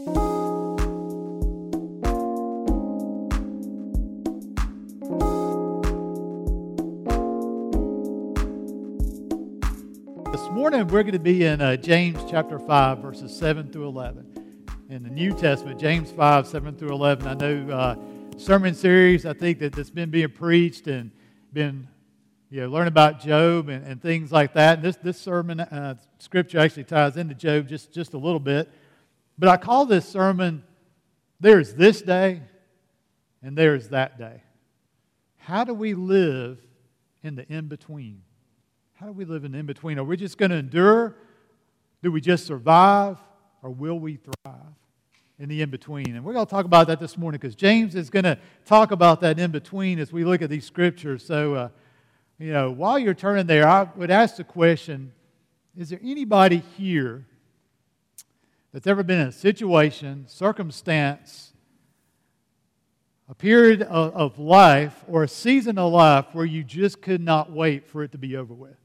This morning we're going to be in uh, James chapter 5, verses 7 through 11. In the New Testament, James 5, 7 through 11. I know uh, sermon series, I think that that's been being preached and been, you know, learning about Job and, and things like that. And this, this sermon uh, scripture actually ties into Job just, just a little bit. But I call this sermon, There's This Day and There's That Day. How do we live in the in between? How do we live in the in between? Are we just going to endure? Do we just survive? Or will we thrive in the in between? And we're going to talk about that this morning because James is going to talk about that in between as we look at these scriptures. So, uh, you know, while you're turning there, I would ask the question Is there anybody here that's ever been in a situation, circumstance, a period of, of life, or a season of life where you just could not wait for it to be over with?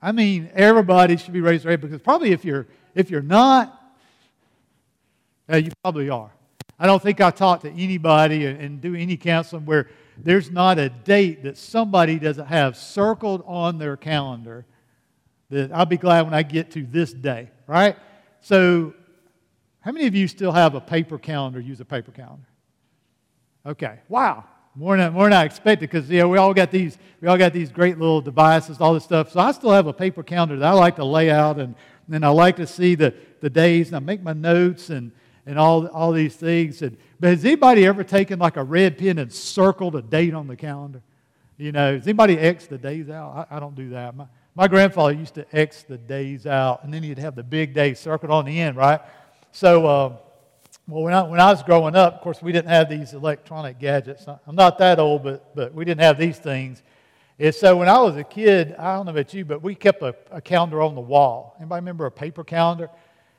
I mean, everybody should be raised right because probably if you're if you're not, yeah, you probably are. I don't think I talk to anybody and, and do any counseling where there's not a date that somebody doesn't have circled on their calendar that I'll be glad when I get to this day, right? So, how many of you still have a paper calendar, use a paper calendar? Okay, wow more than, more than I expected because know, we all got these we all got these great little devices, all this stuff. So I still have a paper calendar that I like to lay out and then I like to see the, the days and I make my notes and, and all, all these things. And, but has anybody ever taken like a red pen and circled a date on the calendar? You know, does anybody X the days out? I, I don't do that. My, my grandfather used to X the days out and then he'd have the big day circled on the end, right? So, uh, well, when I, when I was growing up, of course, we didn't have these electronic gadgets. I'm not that old, but, but we didn't have these things. And so when I was a kid, I don't know about you, but we kept a, a calendar on the wall. Anybody remember a paper calendar?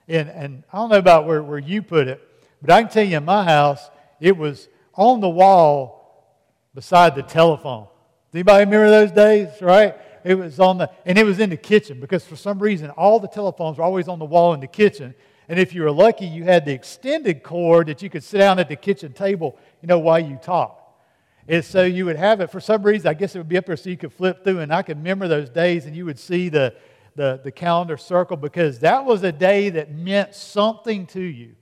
And, and I don't know about where, where you put it, but I can tell you in my house, it was on the wall beside the telephone. Does anybody remember those days, right? It was on the, and it was in the kitchen because for some reason all the telephones were always on the wall in the kitchen. And if you were lucky, you had the extended cord that you could sit down at the kitchen table, you know, while you talked. And so you would have it for some reason, I guess it would be up there so you could flip through. And I can remember those days, and you would see the, the, the calendar circle because that was a day that meant something to you.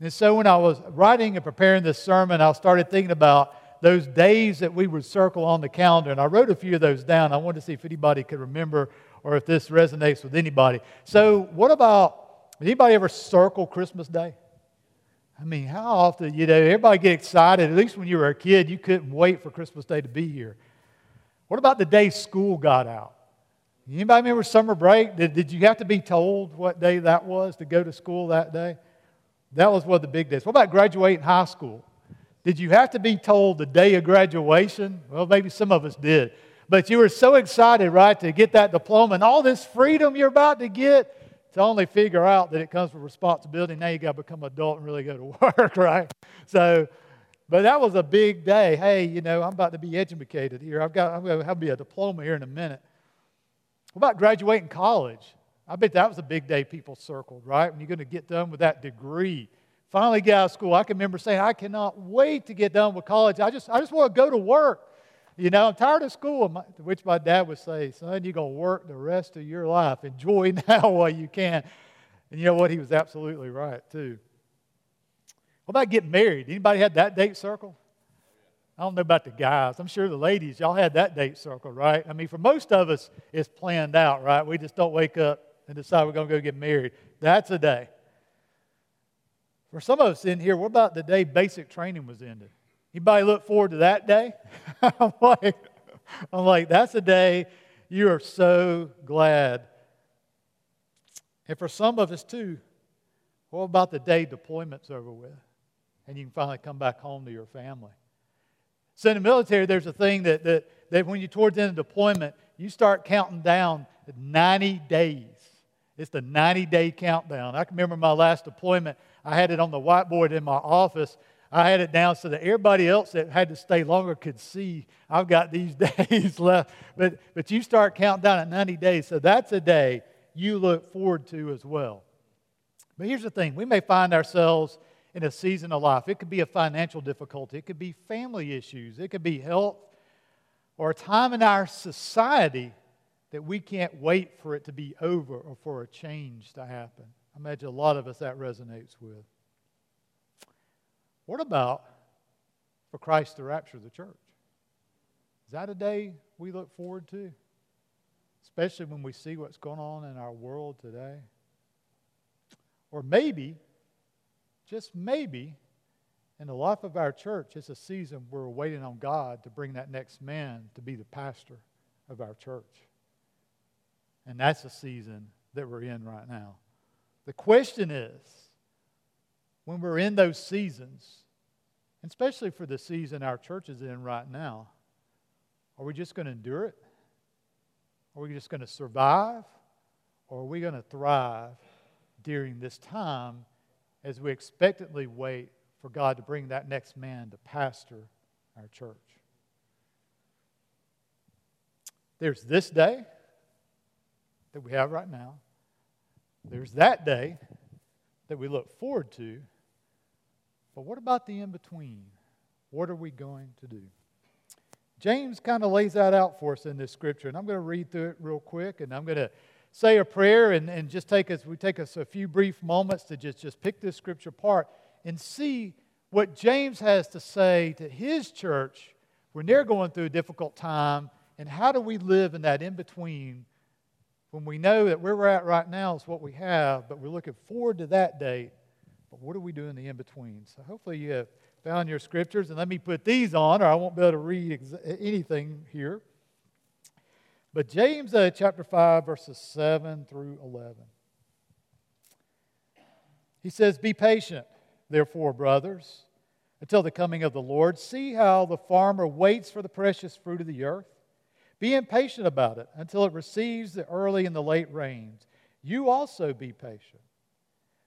And so when I was writing and preparing this sermon, I started thinking about those days that we would circle on the calendar. And I wrote a few of those down. I wanted to see if anybody could remember or if this resonates with anybody. So, what about Anybody ever circle Christmas Day? I mean, how often, you know, everybody get excited. At least when you were a kid, you couldn't wait for Christmas Day to be here. What about the day school got out? Anybody remember summer break? Did, did you have to be told what day that was to go to school that day? That was one of the big days. What about graduating high school? Did you have to be told the day of graduation? Well, maybe some of us did. But you were so excited, right, to get that diploma and all this freedom you're about to get to only figure out that it comes with responsibility. Now you got to become an adult and really go to work, right? So, but that was a big day. Hey, you know, I'm about to be educated here. I've got, I'm going to have be a diploma here in a minute. What about graduating college? I bet that was a big day people circled, right? When you're going to get done with that degree. Finally get out of school. I can remember saying, I cannot wait to get done with college. I just, I just want to go to work. You know, I'm tired of school, which my dad would say, Son, you're going to work the rest of your life. Enjoy now while you can. And you know what? He was absolutely right, too. What about getting married? Anybody had that date circle? I don't know about the guys. I'm sure the ladies, y'all had that date circle, right? I mean, for most of us, it's planned out, right? We just don't wake up and decide we're going to go get married. That's a day. For some of us in here, what about the day basic training was ended? Anybody look forward to that day? I'm like, I'm like, that's a day you are so glad. And for some of us too, what about the day deployment's over with and you can finally come back home to your family? So in the military, there's a thing that, that, that when you're towards the end of deployment, you start counting down 90 days. It's the 90 day countdown. I can remember my last deployment. I had it on the whiteboard in my office, I had it down so that everybody else that had to stay longer could see I've got these days left. But, but you start counting down at 90 days. So that's a day you look forward to as well. But here's the thing we may find ourselves in a season of life. It could be a financial difficulty, it could be family issues, it could be health, or a time in our society that we can't wait for it to be over or for a change to happen. I imagine a lot of us that resonates with. What about for Christ to rapture the church? Is that a day we look forward to? Especially when we see what's going on in our world today? Or maybe, just maybe, in the life of our church, it's a season we're waiting on God to bring that next man to be the pastor of our church. And that's the season that we're in right now. The question is when we're in those seasons, especially for the season our church is in right now, are we just going to endure it? Are we just going to survive? Or are we going to thrive during this time as we expectantly wait for God to bring that next man to pastor our church? There's this day that we have right now, there's that day that we look forward to. But what about the in between? What are we going to do? James kind of lays that out for us in this scripture, and I'm going to read through it real quick, and I'm going to say a prayer and, and just take us, we take us a few brief moments to just, just pick this scripture apart and see what James has to say to his church when they're going through a difficult time, and how do we live in that in between when we know that where we're at right now is what we have, but we're looking forward to that date. But what do we do in the in between? So hopefully you have found your scriptures. And let me put these on, or I won't be able to read ex- anything here. But James uh, chapter 5, verses 7 through 11. He says, Be patient, therefore, brothers, until the coming of the Lord. See how the farmer waits for the precious fruit of the earth. Be impatient about it until it receives the early and the late rains. You also be patient.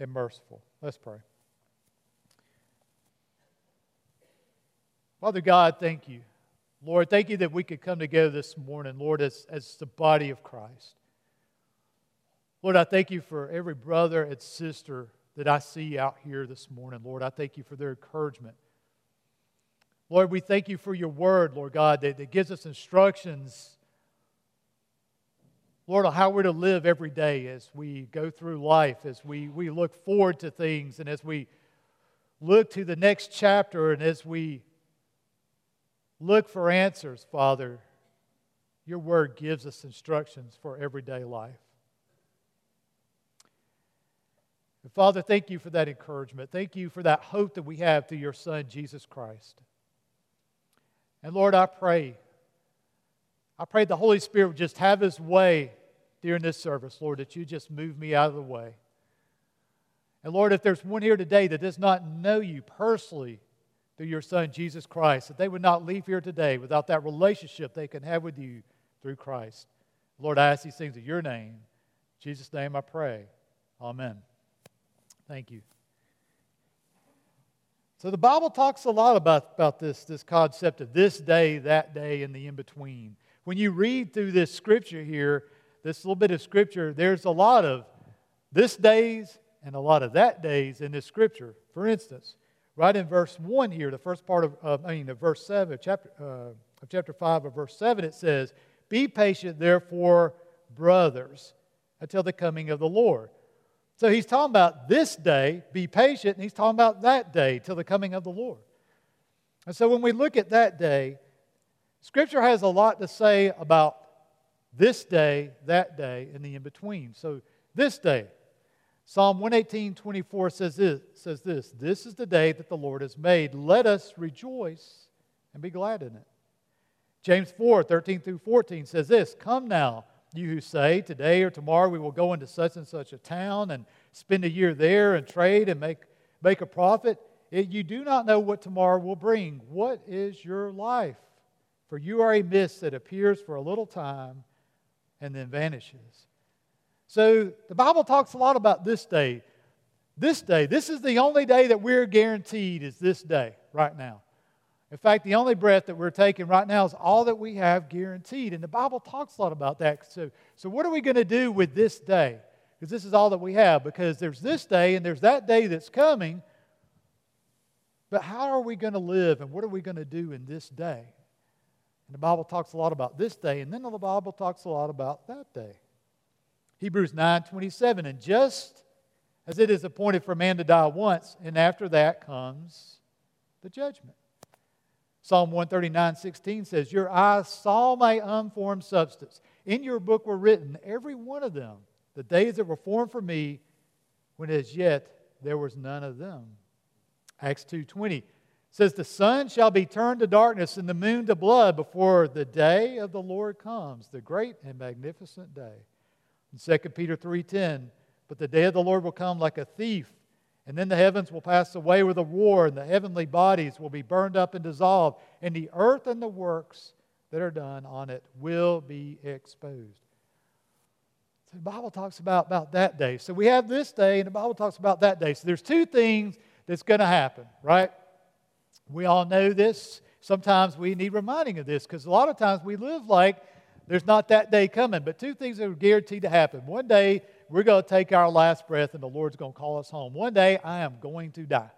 and merciful. Let's pray. Father God, thank you. Lord, thank you that we could come together this morning, Lord, as, as the body of Christ. Lord, I thank you for every brother and sister that I see out here this morning. Lord, I thank you for their encouragement. Lord, we thank you for your word, Lord God, that, that gives us instructions, Lord, how we're to live every day as we go through life, as we, we look forward to things, and as we look to the next chapter, and as we look for answers, Father. Your word gives us instructions for everyday life. And Father, thank you for that encouragement. Thank you for that hope that we have through your Son, Jesus Christ. And Lord, I pray, I pray the Holy Spirit would just have his way during this service, Lord, that you just move me out of the way. And Lord, if there's one here today that does not know you personally, through your Son, Jesus Christ, that they would not leave here today without that relationship they can have with you through Christ. Lord, I ask these things in your name. In Jesus' name I pray. Amen. Thank you. So the Bible talks a lot about, about this, this concept of this day, that day, and the in between. When you read through this scripture here, this little bit of scripture, there's a lot of this days and a lot of that days in this scripture. For instance, right in verse 1 here, the first part of, uh, I mean, of verse 7, of chapter, uh, of chapter 5 of verse 7, it says, Be patient, therefore, brothers, until the coming of the Lord. So he's talking about this day, be patient, and he's talking about that day, till the coming of the Lord. And so when we look at that day, Scripture has a lot to say about this day, that day, and the in between. So this day, Psalm 118, 24 says this, says this This is the day that the Lord has made. Let us rejoice and be glad in it. James 4, 13 through 14 says this Come now, you who say, Today or tomorrow we will go into such and such a town and spend a year there and trade and make, make a profit. It, you do not know what tomorrow will bring. What is your life? For you are a mist that appears for a little time and then vanishes. So the Bible talks a lot about this day. This day, this is the only day that we're guaranteed is this day right now. In fact, the only breath that we're taking right now is all that we have guaranteed. And the Bible talks a lot about that. So, so what are we going to do with this day? Because this is all that we have. Because there's this day and there's that day that's coming. But how are we going to live and what are we going to do in this day? And the Bible talks a lot about this day, and then the Bible talks a lot about that day. Hebrews 9 27, and just as it is appointed for man to die once, and after that comes the judgment. Psalm 139 16 says, Your eyes saw my unformed substance. In your book were written, every one of them, the days that were formed for me, when as yet there was none of them. Acts 2:20 says the sun shall be turned to darkness and the moon to blood before the day of the Lord comes, the great and magnificent day. In 2 Peter 3:10, but the day of the Lord will come like a thief, and then the heavens will pass away with a roar, and the heavenly bodies will be burned up and dissolved, and the earth and the works that are done on it will be exposed. So the Bible talks about, about that day. So we have this day, and the Bible talks about that day. So there's two things that's going to happen, right? We all know this. Sometimes we need reminding of this because a lot of times we live like there's not that day coming. But two things are guaranteed to happen. One day, we're going to take our last breath and the Lord's going to call us home. One day, I am going to die.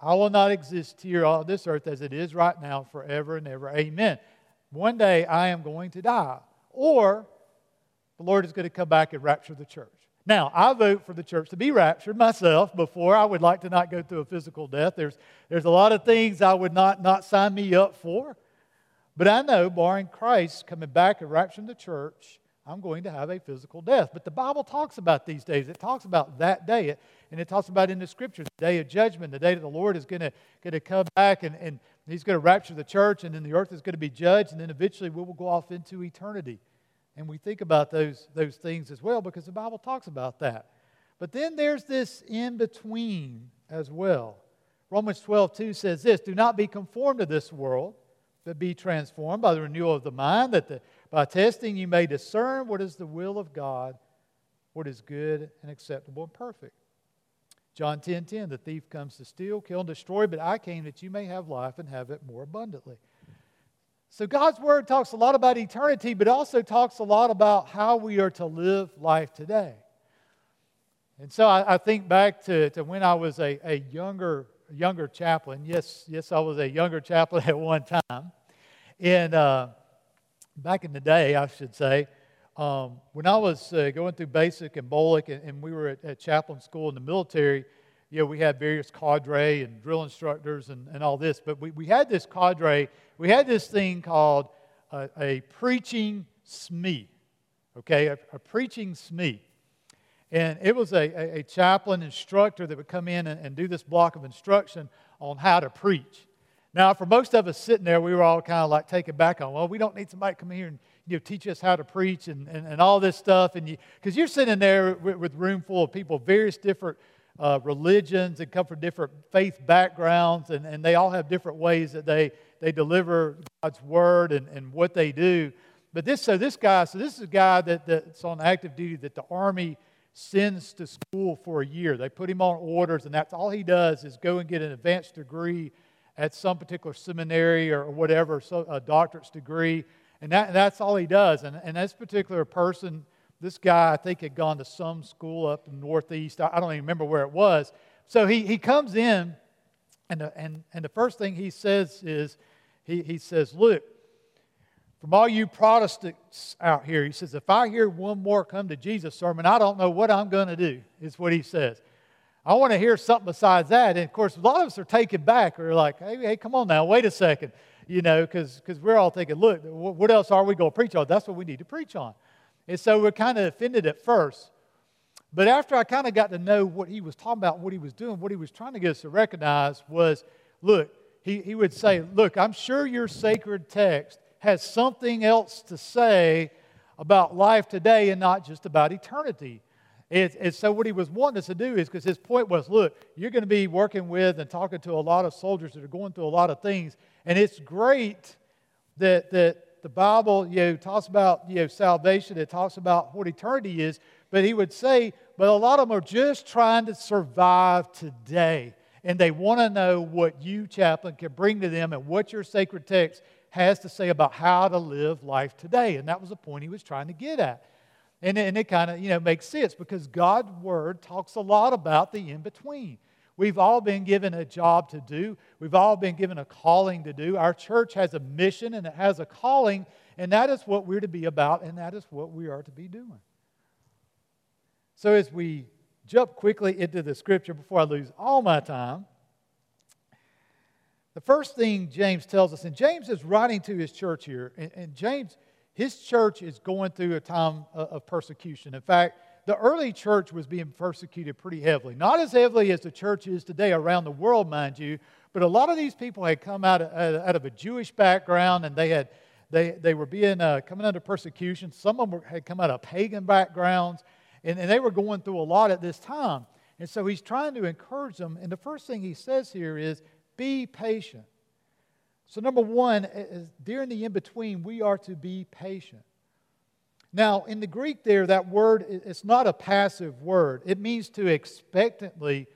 I will not exist here on this earth as it is right now forever and ever. Amen. One day, I am going to die. Or the Lord is going to come back and rapture the church. Now, I vote for the church to be raptured myself before I would like to not go through a physical death. There's, there's a lot of things I would not, not sign me up for. But I know, barring Christ coming back and rapturing the church, I'm going to have a physical death. But the Bible talks about these days. It talks about that day. And it talks about in the scriptures the day of judgment, the day that the Lord is going to, going to come back and, and he's going to rapture the church, and then the earth is going to be judged, and then eventually we will go off into eternity. And we think about those, those things as well because the Bible talks about that. But then there's this in between as well. Romans 12, 2 says this Do not be conformed to this world, but be transformed by the renewal of the mind, that the, by testing you may discern what is the will of God, what is good and acceptable and perfect. John 10, 10, the thief comes to steal, kill, and destroy, but I came that you may have life and have it more abundantly. So, God's Word talks a lot about eternity, but also talks a lot about how we are to live life today. And so I, I think back to, to when I was a, a younger, younger chaplain. Yes, yes, I was a younger chaplain at one time. And uh, back in the day, I should say, um, when I was uh, going through basic and BOLC, and, and we were at, at chaplain school in the military, you know, we had various cadre and drill instructors and, and all this, but we, we had this cadre, we had this thing called a, a preaching SME, okay, a, a, preaching SME. And it was a, a, a, chaplain instructor that would come in and, and do this block of instruction on how to preach. Now, for most of us sitting there, we were all kind of like taken back on, well, we don't need somebody to come here and you know, teach us how to preach and, and, and all this stuff. And because you, are sitting there with, with room full of people, various different uh, religions and come from different faith backgrounds, and, and they all have different ways that they, they deliver God's word and, and what they do. But this, so this guy, so this is a guy that, that's on active duty that the Army sends to school for a year. They put him on orders, and that's all he does is go and get an advanced degree at some particular seminary or whatever, so a doctorate's degree. And that, that's all he does. And, and this particular person, this guy, I think, had gone to some school up in the Northeast. I don't even remember where it was. So he, he comes in, and the, and, and the first thing he says is, he, he says, Look, from all you Protestants out here, he says, if I hear one more come to Jesus sermon, I don't know what I'm going to do, is what he says. I want to hear something besides that. And of course, a lot of us are taken back. We're like, hey, hey come on now, wait a second. You know, because we're all thinking, look, what else are we going to preach on? That's what we need to preach on. And so we're kind of offended at first. But after I kind of got to know what he was talking about, what he was doing, what he was trying to get us to recognize was look, he, he would say, Look, I'm sure your sacred text has something else to say about life today and not just about eternity. It's, and so what he was wanting us to do is because his point was, look, you're going to be working with and talking to a lot of soldiers that are going through a lot of things, and it's great that that the Bible you know talks about you know salvation. It talks about what eternity is, but he would say, but a lot of them are just trying to survive today, and they want to know what you, chaplain, can bring to them and what your sacred text has to say about how to live life today. And that was the point he was trying to get at. And, and it kind of, you know, makes sense because God's word talks a lot about the in between. We've all been given a job to do. We've all been given a calling to do. Our church has a mission and it has a calling, and that is what we're to be about, and that is what we are to be doing. So, as we jump quickly into the scripture before I lose all my time, the first thing James tells us, and James is writing to his church here, and, James his church is going through a time of persecution. In fact, the early church was being persecuted pretty heavily. Not as heavily as the church is today around the world, mind you, but a lot of these people had come out of, out of a Jewish background and they, had, they, they were being, uh, coming under persecution. Some of them had come out of pagan backgrounds and, and they were going through a lot at this time. And so he's trying to encourage them. And the first thing he says here is be patient. So, number one, during the in between, we are to be patient. Now, in the Greek, there, that word, it's not a passive word. It means to expectantly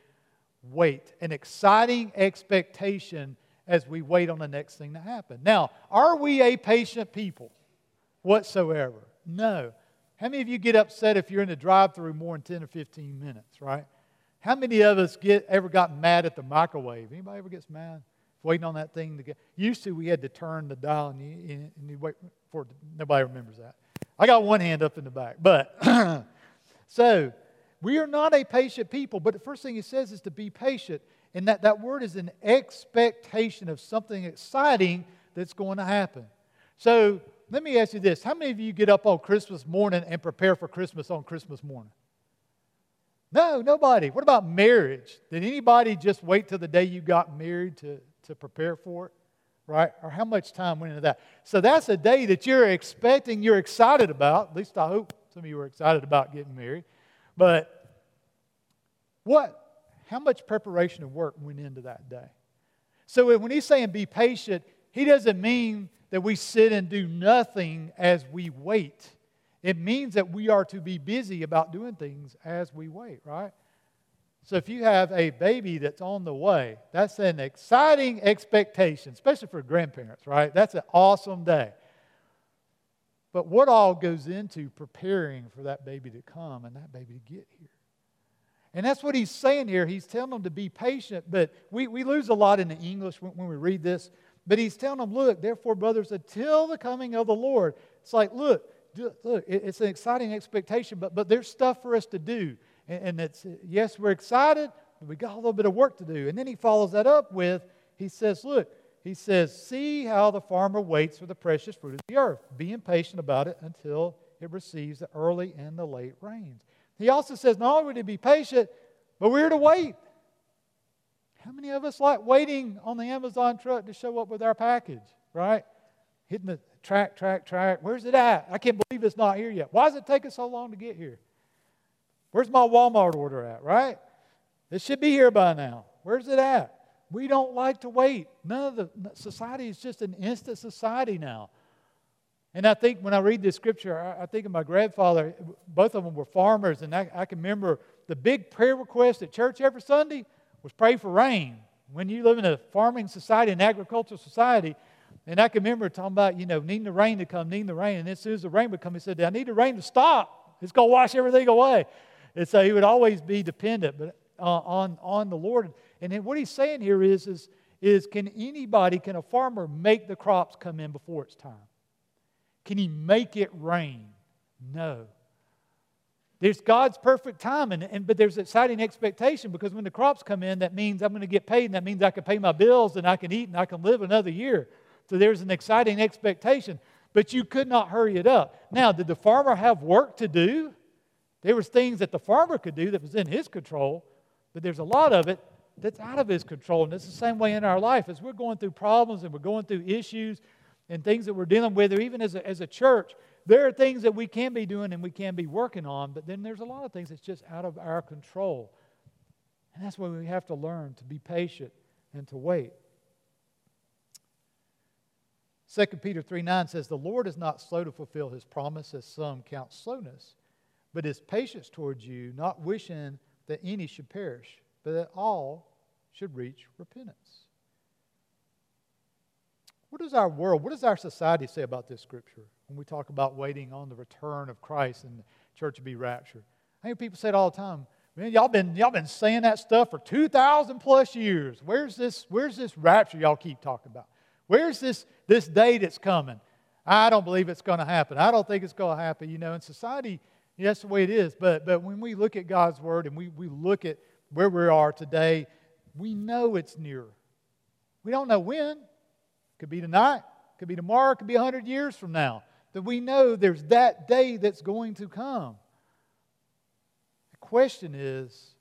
wait, an exciting expectation as we wait on the next thing to happen. Now, are we a patient people whatsoever? No. How many of you get upset if you're in the drive through more than 10 or 15 minutes, right? How many of us get ever got mad at the microwave? Anybody ever gets mad? waiting on that thing to get. Used to, we had to turn the dial and you, and you wait for it. Nobody remembers that. I got one hand up in the back. But, so, we are not a patient people, but the first thing he says is to be patient. And that, that word is an expectation of something exciting that's going to happen. So, let me ask you this. How many of you get up on Christmas morning and prepare for Christmas on Christmas morning? No, nobody. What about marriage? Did anybody just wait till the day you got married to, to prepare for it, right? Or how much time went into that? So that's a day that you're expecting, you're excited about. At least I hope some of you were excited about getting married. But what? How much preparation and work went into that day? So when he's saying be patient, he doesn't mean that we sit and do nothing as we wait. It means that we are to be busy about doing things as we wait, right? So if you have a baby that's on the way, that's an exciting expectation, especially for grandparents, right? That's an awesome day. But what all goes into preparing for that baby to come and that baby to get here? And that's what he's saying here. He's telling them to be patient, but we, we lose a lot in the English when, when we read this. But he's telling them, look, therefore, brothers, until the coming of the Lord. It's like, look, look, it's an exciting expectation, but, but there's stuff for us to do. And, and it's, yes, we're excited, but we got a little bit of work to do. And then he follows that up with, he says, look, he says, see how the farmer waits for the precious fruit of the earth, being patient about it until it receives the early and the late rains. He also says, not only to be patient, but we're to wait. How many of us like waiting on the Amazon truck to show up with our package, right? Hitting the track, track, track. Where's it at? I can't believe it's not here yet. Why does it take us so long to get here? Where's my Walmart order at, right? It should be here by now. Where's it at? We don't like to wait. None of the society is just an instant society now. And I think when I read this scripture, I, think of my grandfather. Both of them were farmers, and I, I can remember the big prayer request at church every Sunday was pray for rain. When you live in a farming society, an agricultural society, and I can remember talking about, you know, needing the rain to come, needing the rain. And as soon as the rain would come, he said, I need the rain to stop. It's going to wash everything away. And so he would always be dependent but, uh, on, on the Lord. And then what he's saying here is, is, is can anybody, can a farmer make the crops come in before it's time? Can he make it rain? No. There's God's perfect time, and, and, but there's exciting expectation because when the crops come in, that means I'm going to get paid, and that means I can pay my bills, and I can eat, and I can live another year. So there's an exciting expectation, but you could not hurry it up. Now, did the farmer have work to do? There was things that the farmer could do that was in his control, but there's a lot of it that's out of his control. And it's the same way in our life. As we're going through problems and we're going through issues and things that we're dealing with, or even as a, as a church, there are things that we can be doing and we can be working on, but then there's a lot of things that's just out of our control. And that's why we have to learn to be patient and to wait. 2 Peter 3 9 says, The Lord is not slow to fulfill his promise, as some count slowness, but is patience towards you, not wishing that any should perish, but that all should reach repentance. What does our world, what does our society say about this scripture when we talk about waiting on the return of Christ and the church to be raptured? I hear people say it all the time. Man, y'all been y'all been saying that stuff for two thousand plus years. Where's this? Where's this rapture y'all keep talking about? Where's this this day that's coming? I don't believe it's going to happen. I don't think it's going to happen. You know, in society, that's the way it is. But but when we look at God's word and we we look at where we are today, we know it's near. We don't know when. Could be tonight, could be tomorrow, could be 100 years from now. That we know there's that day that's going to come. The question is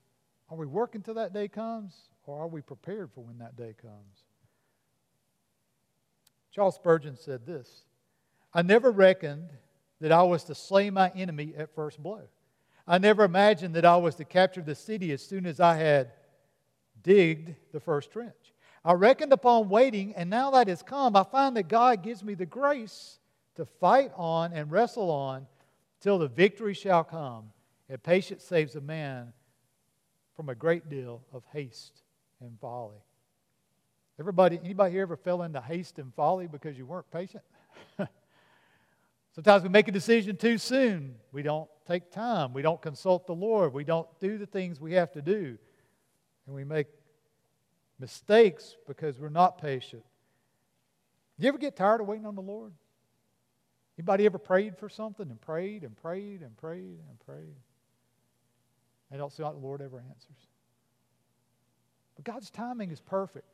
are we working till that day comes, or are we prepared for when that day comes? Charles Spurgeon said this I never reckoned that I was to slay my enemy at first blow. I never imagined that I was to capture the city as soon as I had digged the first trench. I reckoned upon waiting, and now that has come, I find that God gives me the grace to fight on and wrestle on till the victory shall come. And patience saves a man from a great deal of haste and folly. Everybody, anybody here ever fell into haste and folly because you weren't patient? Sometimes we make a decision too soon. We don't take time. We don't consult the Lord. We don't do the things we have to do. And we make mistakes because we're not patient. You ever get tired of waiting on the Lord? Anybody ever prayed for something and prayed and prayed and prayed and prayed? I don't see how the Lord ever answers. But God's timing is perfect.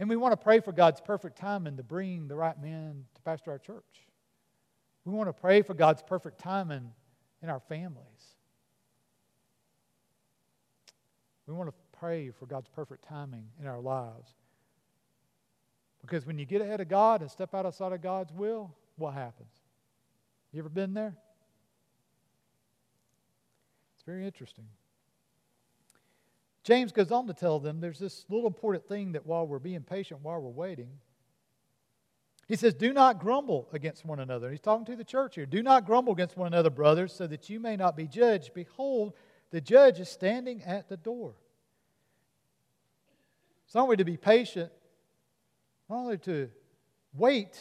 And we want to pray for God's perfect timing to bring the right men to pastor our church. We want to pray for God's perfect timing in our families. We want to pray for God's perfect timing in our lives. Because when you get ahead of God and step outside of God's will, what happens? You ever been there? It's very interesting. James goes on to tell them there's this little important thing that while we're being patient, while we're waiting, he says, Do not grumble against one another. He's talking to the church here. Do not grumble against one another, brothers, so that you may not be judged. Behold, the judge is standing at the door. Not only to be patient, not only to wait,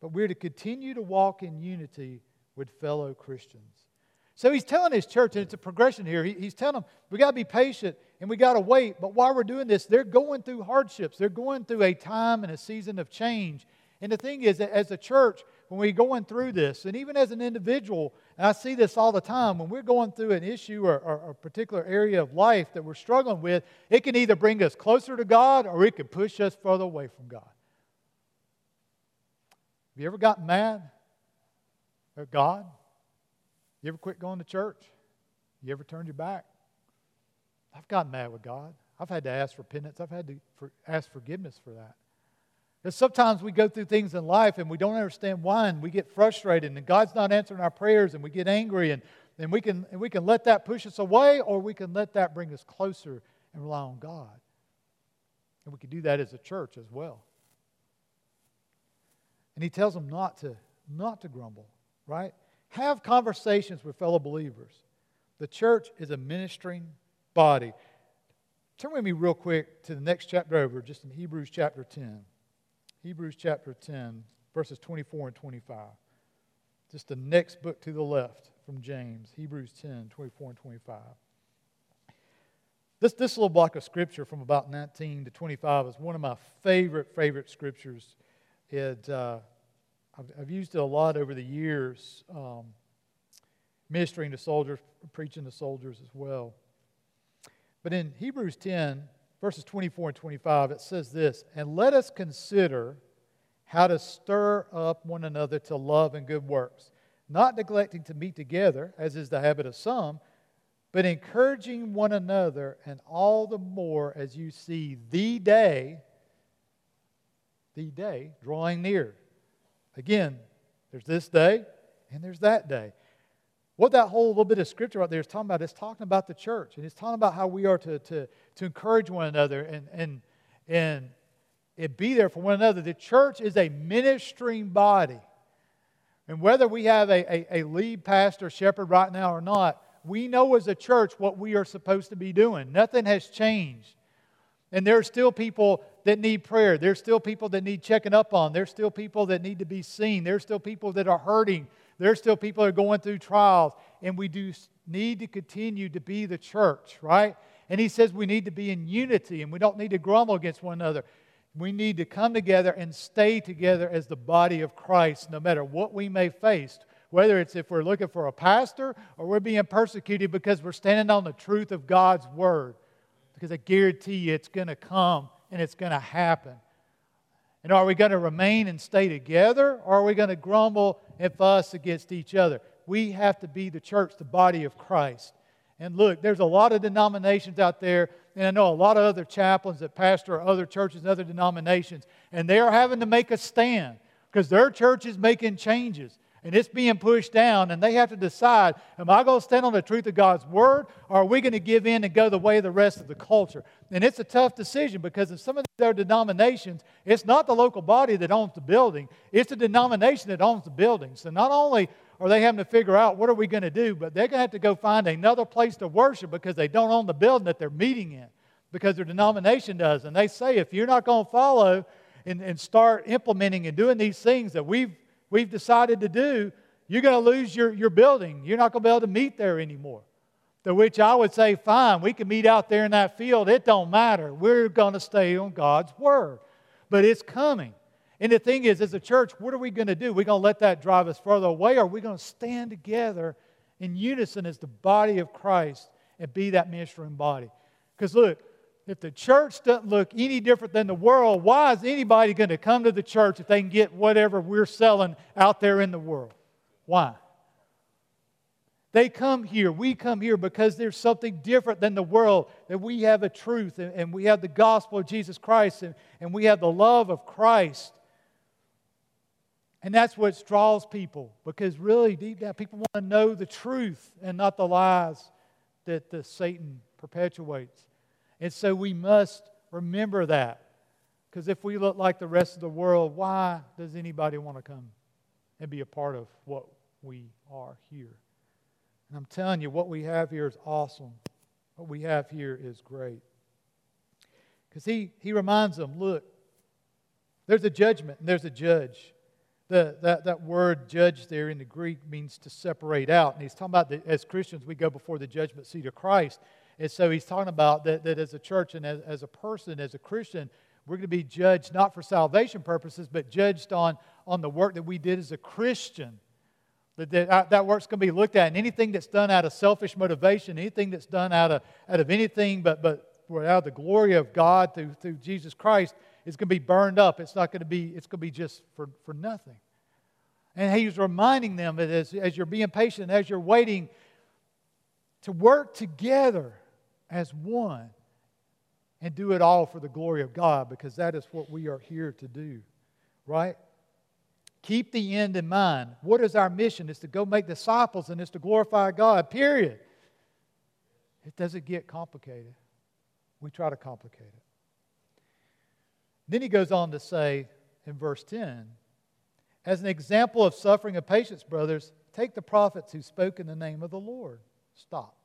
but we're to continue to walk in unity with fellow Christians. So he's telling his church, and it's a progression here. He, he's telling them, we got to be patient and we got to wait. But while we're doing this, they're going through hardships. They're going through a time and a season of change. And the thing is that as a church, when we're going through this, and even as an individual, and I see this all the time, when we're going through an issue or, or, a particular area of life that we're struggling with, it can either bring us closer to God or it can push us further away from God. Have you ever gotten mad at God? You ever quit going to church? You ever turned your back? I've gotten mad with God. I've had to ask repentance. I've had to for, ask forgiveness for that. Because sometimes we go through things in life and we don't understand why, and we get frustrated, and God's not answering our prayers, and we get angry, and, and, we, can, and we can let that push us away, or we can let that bring us closer and rely on God. And we can do that as a church as well. And he tells them not to, not to grumble, right? Have conversations with fellow believers. The church is a ministering body. Turn with me real quick to the next chapter over, just in Hebrews chapter 10. Hebrews chapter 10, verses 24 and 25. Just the next book to the left from James, Hebrews 10, 24 and 25. This, this little block of scripture from about 19 to 25 is one of my favorite, favorite scriptures. It, uh, I've, I've, used it a lot over the years, um, ministering to soldiers, preaching to soldiers as well. But in Hebrews 10, verses 24 and 25, it says this And let us consider how to stir up one another to love and good works, not neglecting to meet together, as is the habit of some, but encouraging one another, and all the more as you see the day, the day drawing near. Again, There's this day and there's that day. What that whole little bit of scripture right there is talking about is talking about the church. And it's talking about how we are to, to, to encourage one another and, and, and, and be there for one another. The church is a ministering body. And whether we have a, a, a lead pastor, shepherd right now or not, we know as a church what we are supposed to be doing. Nothing has changed. And there are still people that need prayer. There's still people that need checking up on. There's still people that need to be seen. There's still people that are hurting. There's still people that are going through trials. And we do need to continue to be the church, right? And he says we need to be in unity and we don't need to grumble against one another. We need to come together and stay together as the body of Christ no matter what we may face. Whether it's if we're looking for a pastor or we're being persecuted because we're standing on the truth of God's word. Because I guarantee you it's going to come and it's going to happen. And are we going to remain and stay together or are we going to grumble and fuss against each other? We have to be the church, the body of Christ. And look, there's a lot of denominations out there, and I know a lot of other chaplains that pastor other churches and other denominations, and they are having to make a stand because their church is making changes and it's being pushed down, and they have to decide am I going to stand on the truth of God's word, or are we going to give in and go the way of the rest of the culture? And it's a tough decision because in some of their denominations, it's not the local body that owns the building, it's the denomination that owns the building. So not only are they having to figure out what are we going to do, but they're going to have to go find another place to worship because they don't own the building that they're meeting in because their denomination does. And they say if you're not going to follow and, and start implementing and doing these things that we've we've decided to do, you're going to lose your, your building. You're not going to be able to meet there anymore. To which I would say, fine, we can meet out there in that field. It don't matter. We're going to stay on God's word. But it's coming. And the thing is, as a church, what are we going to do? We're going to let that drive us further away, or are we going to stand together in unison as the body of Christ and be that ministering body? Because look, if the church doesn't look any different than the world, why is anybody going to come to the church if they can get whatever we're selling out there in the world? Why? They come here, we come here because there's something different than the world, that we have a truth and, and we have the gospel of Jesus Christ and, and we have the love of Christ. And that's what draws people because really, deep down, people want to know the truth and not the lies that the Satan perpetuates. And so we must remember that. Because if we look like the rest of the world, why does anybody want to come and be a part of what we are here? And I'm telling you, what we have here is awesome. What we have here is great. Because he, he reminds them look, there's a judgment and there's a judge. The, that, that word judge there in the Greek means to separate out. And he's talking about that as Christians, we go before the judgment seat of Christ. And so he's talking about that, that as a church and as, as a person, as a Christian, we're going to be judged not for salvation purposes, but judged on, on the work that we did as a Christian. That, that, that work's going to be looked at. And anything that's done out of selfish motivation, anything that's done out of, out of anything but, but out of the glory of God through, through Jesus Christ is going to be burned up. It's not going to be, it's going to be just for, for nothing. And he's reminding them that as, as you're being patient, as you're waiting, to work together as one and do it all for the glory of God because that is what we are here to do, right? Keep the end in mind. What is our mission? It's to go make disciples and it's to glorify God, period. It doesn't get complicated. We try to complicate it. Then he goes on to say in verse 10 As an example of suffering and patience, brothers, take the prophets who spoke in the name of the Lord. Stop.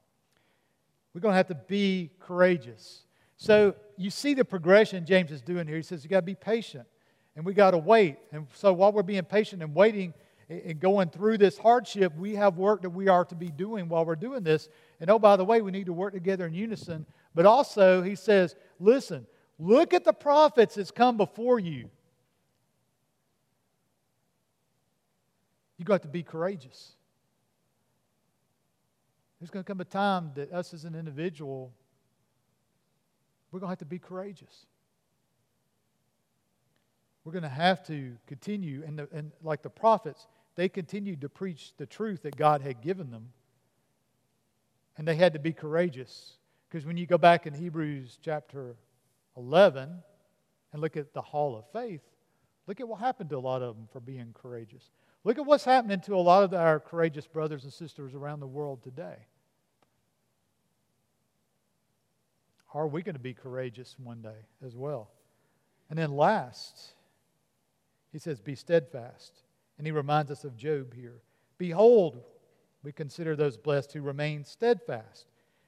We're going to have to be courageous. So you see the progression James is doing here. He says you got to be patient and we got to wait. And so while we're being patient and waiting and going through this hardship, we have work that we are to be doing while we're doing this. And oh, by the way, we need to work together in unison. But also, he says, listen, look at the prophets that's come before you. You've got to be courageous. There's going to come a time that us as an individual, we're going to have to be courageous. We're going to have to continue, and, the, and like the prophets, they continued to preach the truth that God had given them. And they had to be courageous. Because when you go back in Hebrews chapter 11 and look at the hall of faith, look at what happened to a lot of them for being courageous. Look at what's happening to a lot of our courageous brothers and sisters around the world today. Are we going to be courageous one day as well? And then last, he says, Be steadfast. And he reminds us of Job here. Behold, we consider those blessed who remain steadfast.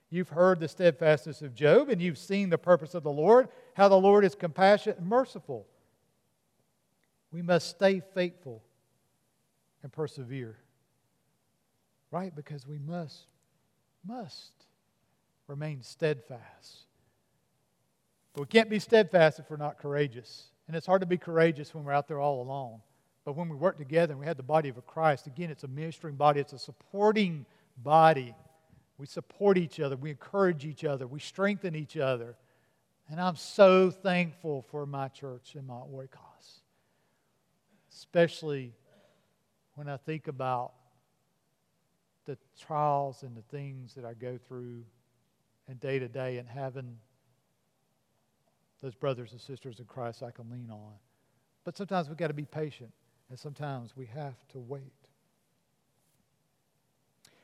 You've heard the steadfastness of Job, and you've seen the purpose of the Lord, how the Lord is compassionate and merciful. We must stay faithful and persevere. Right? Because we must, must remain steadfast. But we can't be steadfast if we're not courageous. And it's hard to be courageous when we're out there all alone. But when we work together and we have the body of Christ, again, it's a ministering body, it's a supporting body. We support each other, we encourage each other, we strengthen each other. And I'm so thankful for my church and my Oikos, especially when I think about the trials and the things that I go through and day to day and having those brothers and sisters in Christ I can lean on. But sometimes we've got to be patient, and sometimes we have to wait.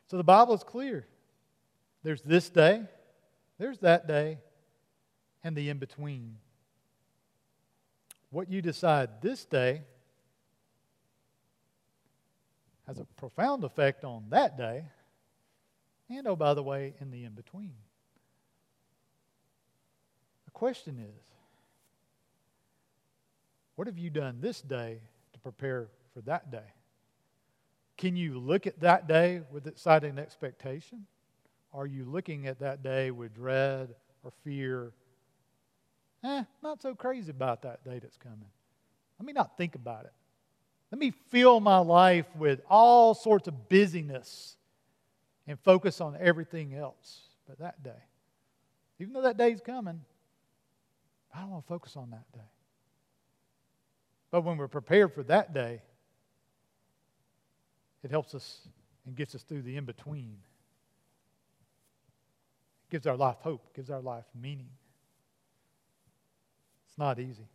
So the Bible is clear. There's this day, there's that day, and the in between. What you decide this day has a profound effect on that day, and oh, by the way, in the in between The question is what have you done this day to prepare for that day? Can you look at that day with exciting expectation? Are you looking at that day with dread or fear? Eh, not so crazy about that day that's coming. Let me not think about it. Let me fill my life with all sorts of busyness and focus on everything else but that day. Even though that day's coming, I don't want to focus on that day. But when we're prepared for that day, it helps us and gets us through the in between. Gives our life hope, gives our life meaning. It's not easy.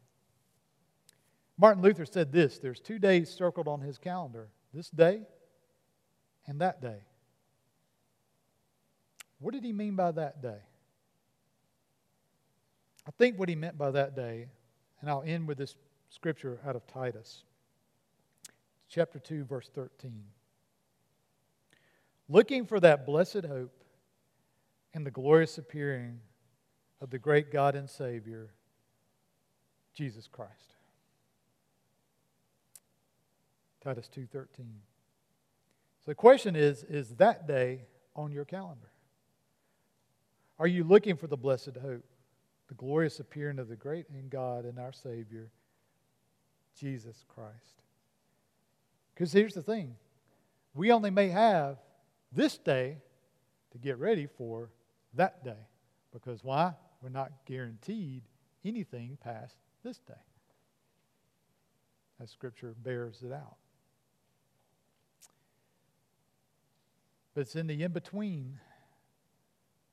Martin Luther said this there's two days circled on his calendar this day and that day. What did he mean by that day? I think what he meant by that day, and I'll end with this scripture out of Titus, chapter 2, verse 13. Looking for that blessed hope and the glorious appearing of the great God and Savior, Jesus Christ. Titus 2:13. So the question is is that day on your calendar? Are you looking for the blessed hope? the glorious appearing of the great and God and our Savior, Jesus Christ. Because here's the thing we only may have this day to get ready for that day. Because why? We're not guaranteed anything past this day. As Scripture bears it out. But it's in the in between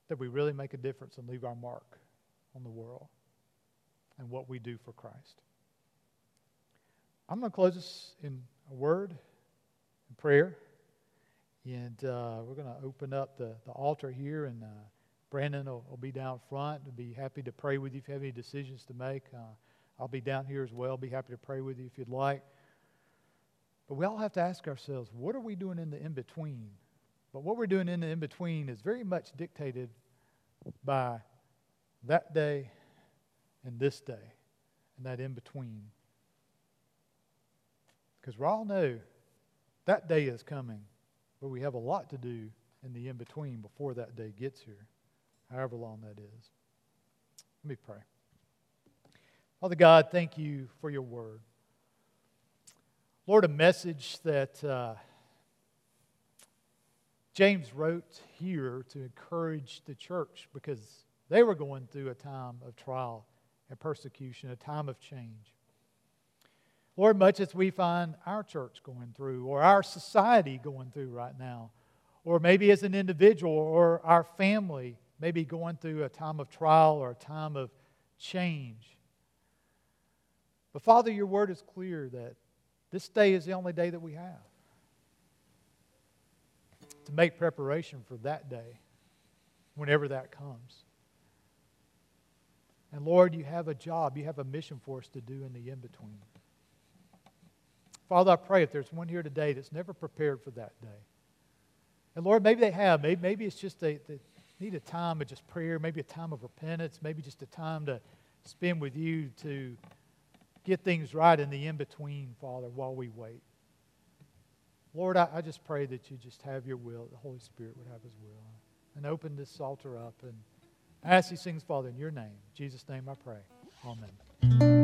that we really make a difference and leave our mark on the world and what we do for Christ. I'm going to close this in a word and prayer. And uh, we're going to open up the, the altar here, and uh, Brandon will, will, be down front and be happy to pray with you if you have any decisions to make. Uh, I'll be down here as well, be happy to pray with you if you'd like. But we all have to ask ourselves, what are we doing in the in between? But what we're doing in the in between is very much dictated by that day and this day and that in between. Because we all know that day is coming, but we have a lot to do in the in between before that day gets here, however long that is. Let me pray. Father God, thank you for your word. Lord, a message that uh, James wrote here to encourage the church because they were going through a time of trial and persecution, a time of change. Lord, much as we find our church going through, or our society going through right now, or maybe as an individual or our family, maybe going through a time of trial or a time of change. But Father, your word is clear that this day is the only day that we have. To make preparation for that day, whenever that comes. And Lord, you have a job, you have a mission for us to do in the in between. Father, I pray if there's one here today that's never prepared for that day. And Lord, maybe they have. Maybe, maybe it's just they, they need a time of just prayer, maybe a time of repentance, maybe just a time to spend with you to get things right in the in between, Father, while we wait. Lord, I, I, just pray that you just have your will, the Holy Spirit would have his will. And open this altar up. And ask these things, Father, in your name. In Jesus' name I pray. Amen.